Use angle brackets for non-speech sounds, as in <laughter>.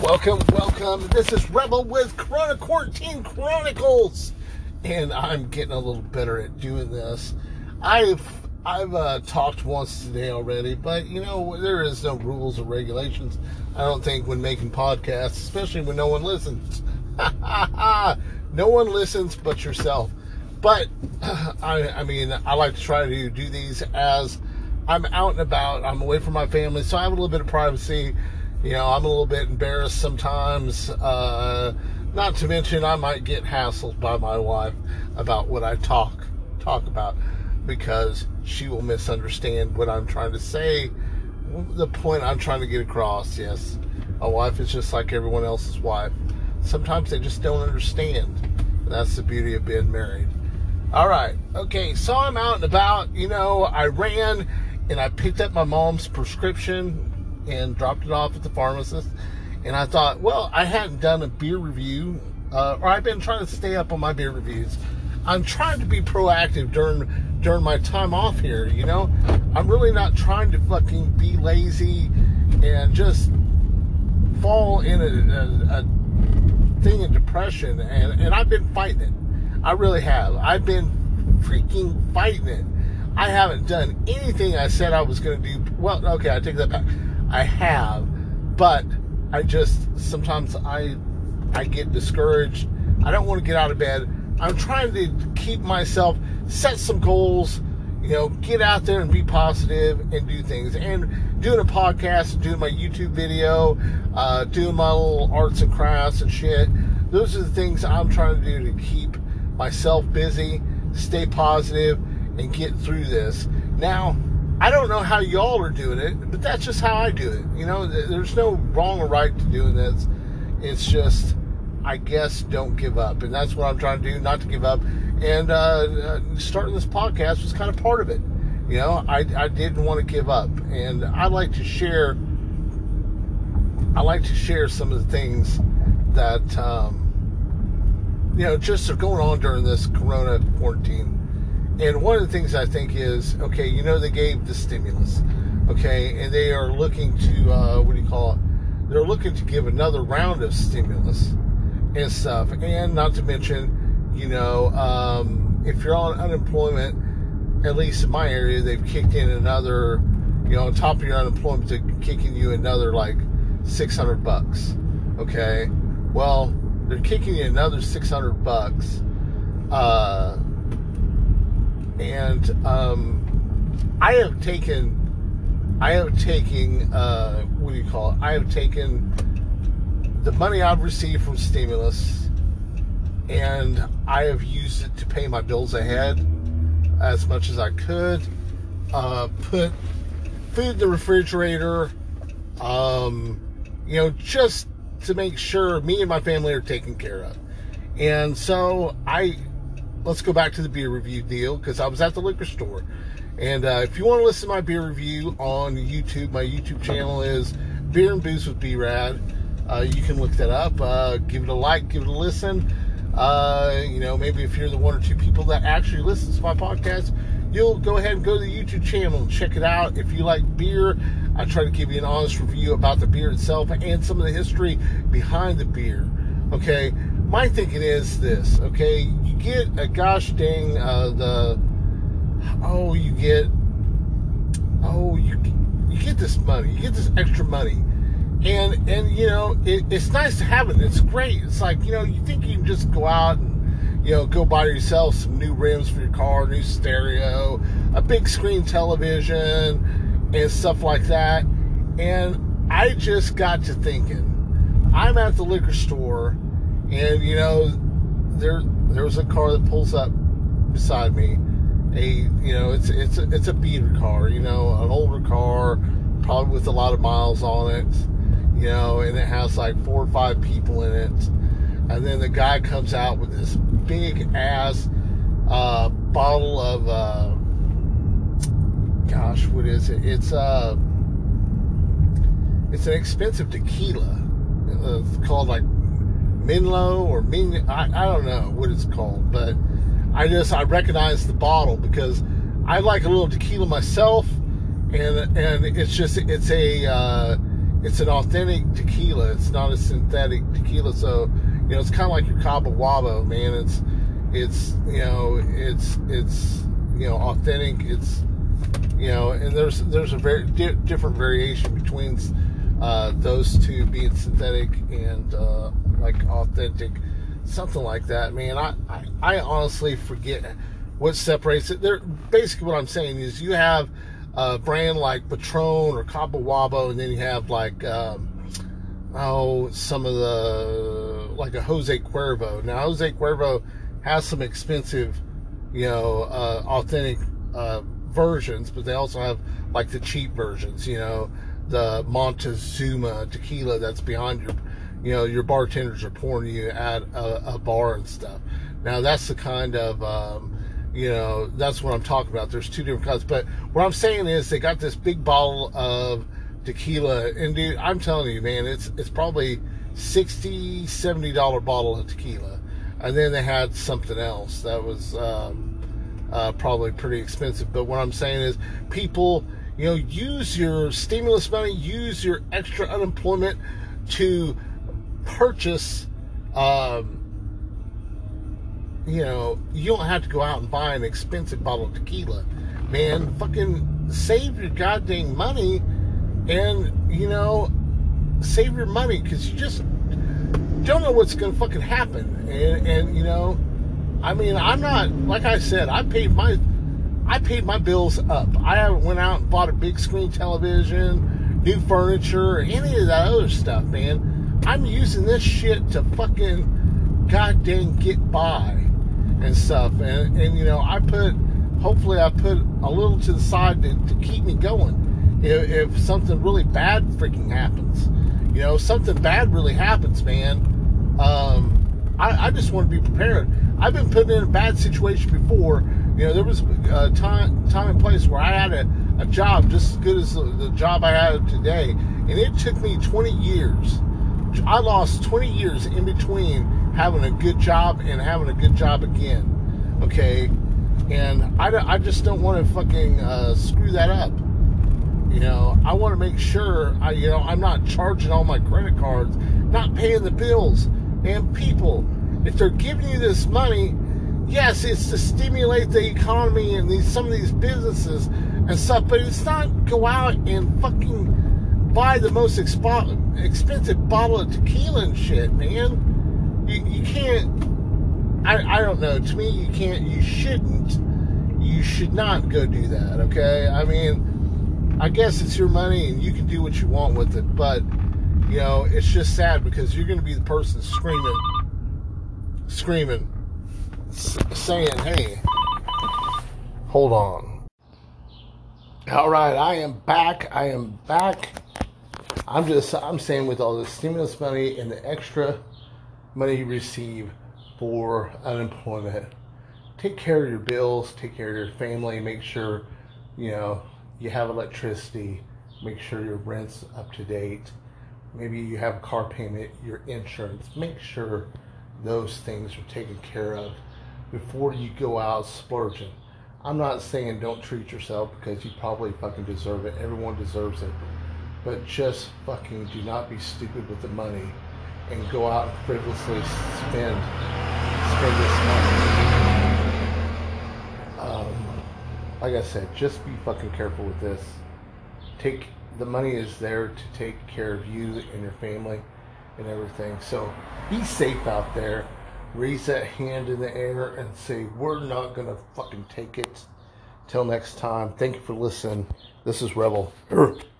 Welcome, welcome. This is Rebel with Corona Quarantine Chronicles, and I'm getting a little better at doing this. I've I've uh, talked once today already, but you know there is no rules or regulations. I don't think when making podcasts, especially when no one listens. <laughs> no one listens but yourself. But <clears throat> I, I mean, I like to try to do these as I'm out and about. I'm away from my family, so I have a little bit of privacy you know, I'm a little bit embarrassed sometimes. Uh, not to mention, I might get hassled by my wife about what I talk talk about because she will misunderstand what I'm trying to say. The point I'm trying to get across. Yes, a wife is just like everyone else's wife. Sometimes they just don't understand. And that's the beauty of being married. All right. Okay. So I'm out and about. You know, I ran and I picked up my mom's prescription and dropped it off at the pharmacist. And I thought, well, I hadn't done a beer review, uh, or I've been trying to stay up on my beer reviews. I'm trying to be proactive during during my time off here. You know, I'm really not trying to fucking be lazy and just fall in a, a, a thing of depression. And and I've been fighting it. I really have. I've been freaking fighting it. I haven't done anything I said I was going to do. Well, okay, I take that back. I have, but I just sometimes I I get discouraged. I don't want to get out of bed. I'm trying to keep myself set some goals, you know, get out there and be positive and do things. And doing a podcast, doing my YouTube video, uh, doing my little arts and crafts and shit. Those are the things I'm trying to do to keep myself busy, stay positive, and get through this. Now, I don't know how y'all are doing it, but that's just how I do it. You know, there's no wrong or right to doing this. It's just, I guess, don't give up. And that's what I'm trying to do, not to give up. And uh, uh, starting this podcast was kind of part of it. You know, I, I didn't want to give up. And I like to share, I like to share some of the things that, um, you know, just are going on during this corona quarantine and one of the things I think is, okay, you know, they gave the stimulus, okay, and they are looking to, uh, what do you call it? They're looking to give another round of stimulus and stuff. And not to mention, you know, um, if you're on unemployment, at least in my area, they've kicked in another, you know, on top of your unemployment, they're kicking you another like 600 bucks. Okay. Well, they're kicking you another 600 bucks. Uh, and um, I have taken, I have taken, uh, what do you call it? I have taken the money I've received from stimulus, and I have used it to pay my bills ahead as much as I could. Uh, put food in the refrigerator, um, you know, just to make sure me and my family are taken care of. And so I let's go back to the beer review deal because I was at the liquor store. And uh, if you want to listen to my beer review on YouTube, my YouTube channel is Beer and Booze with B-Rad. Uh, you can look that up. Uh, give it a like, give it a listen. Uh, you know, maybe if you're the one or two people that actually listens to my podcast, you'll go ahead and go to the YouTube channel and check it out. If you like beer, I try to give you an honest review about the beer itself and some of the history behind the beer. Okay, my thinking is this. Okay, you get a gosh dang uh, the oh you get oh you you get this money, you get this extra money, and and you know it, it's nice to have it. It's great. It's like you know you think you can just go out and you know go buy yourself some new rims for your car, new stereo, a big screen television, and stuff like that. And I just got to thinking, I'm at the liquor store, and you know there there was a car that pulls up beside me. A you know it's it's a, it's a beater car, you know, an older car, probably with a lot of miles on it, you know, and it has like four or five people in it. And then the guy comes out with this big ass uh, bottle of uh, gosh, what is it? It's uh it's an expensive tequila. It's called like Minlo or Min. I, I don't know what it's called, but I just I recognize the bottle because I like a little tequila myself, and and it's just it's a uh, it's an authentic tequila. It's not a synthetic tequila. So, you know, it's kind of like your Cabo Wabo, man. It's, it's, you know, it's, it's, you know, authentic. It's, you know, and there's, there's a very di- different variation between uh, those two being synthetic and uh, like authentic, something like that. Man, I, I, I honestly forget what separates it. There, basically, what I'm saying is you have a brand like Patron or Cabo Wabo, and then you have like um, oh some of the like a Jose Cuervo. Now Jose Cuervo has some expensive, you know, uh, authentic uh, versions, but they also have like the cheap versions. You know, the Montezuma tequila that's behind your, you know, your bartenders are pouring you at a, a bar and stuff. Now that's the kind of um, you know, that's what I'm talking about. There's two different kinds. But what I'm saying is they got this big bottle of tequila. And dude, I'm telling you, man, it's it's probably 60 70 dollar bottle of tequila. And then they had something else that was um, uh, probably pretty expensive. But what I'm saying is people, you know, use your stimulus money, use your extra unemployment to purchase um, you know, you don't have to go out and buy an expensive bottle of tequila. Man, fucking save your goddamn money and, you know, save your money because you just don't know what's going to fucking happen. And, and, you know, I mean, I'm not, like I said, I paid my, I paid my bills up. I went out and bought a big screen television, new furniture, any of that other stuff, man. I'm using this shit to fucking goddamn get by and stuff. And, and you know, I put, hopefully, I put a little to the side to, to keep me going. If, if something really bad freaking happens, you know, something bad really happens, man. Um, I, I just want to be prepared. I've been put in a bad situation before. You know, there was a time, time and place where I had a, a job just as good as the, the job I have today, and it took me 20 years. I lost 20 years in between having a good job and having a good job again. Okay, and I, I just don't want to fucking uh, screw that up. You know, I want to make sure I, you know, I'm not charging all my credit cards, not paying the bills. And people, if they're giving you this money, yes, it's to stimulate the economy and these some of these businesses and stuff, but it's not go out and fucking buy the most expo- expensive bottle of tequila and shit, man you, you can't. I, I don't know. To me, you can't. You shouldn't. You should not go do that. Okay. I mean, I guess it's your money and you can do what you want with it, but you know, it's just sad because you're going to be the person screaming, screaming, saying, "Hey, hold on." All right, I am back. I am back. I'm just I'm saying with all the stimulus money and the extra money you receive for unemployment. Take care of your bills, take care of your family, make sure you know you have electricity, make sure your rent's up to date. Maybe you have a car payment, your insurance. Make sure those things are taken care of before you go out splurging. I'm not saying don't treat yourself because you probably fucking deserve it. Everyone deserves it. But just fucking do not be stupid with the money and go out and frivolously spend spend this money. Um, like I said, just be fucking careful with this. Take the money is there to take care of you and your family and everything. So be safe out there. Raise that hand in the air and say, We're not gonna fucking take it. Till next time, thank you for listening. This is Rebel. <clears throat>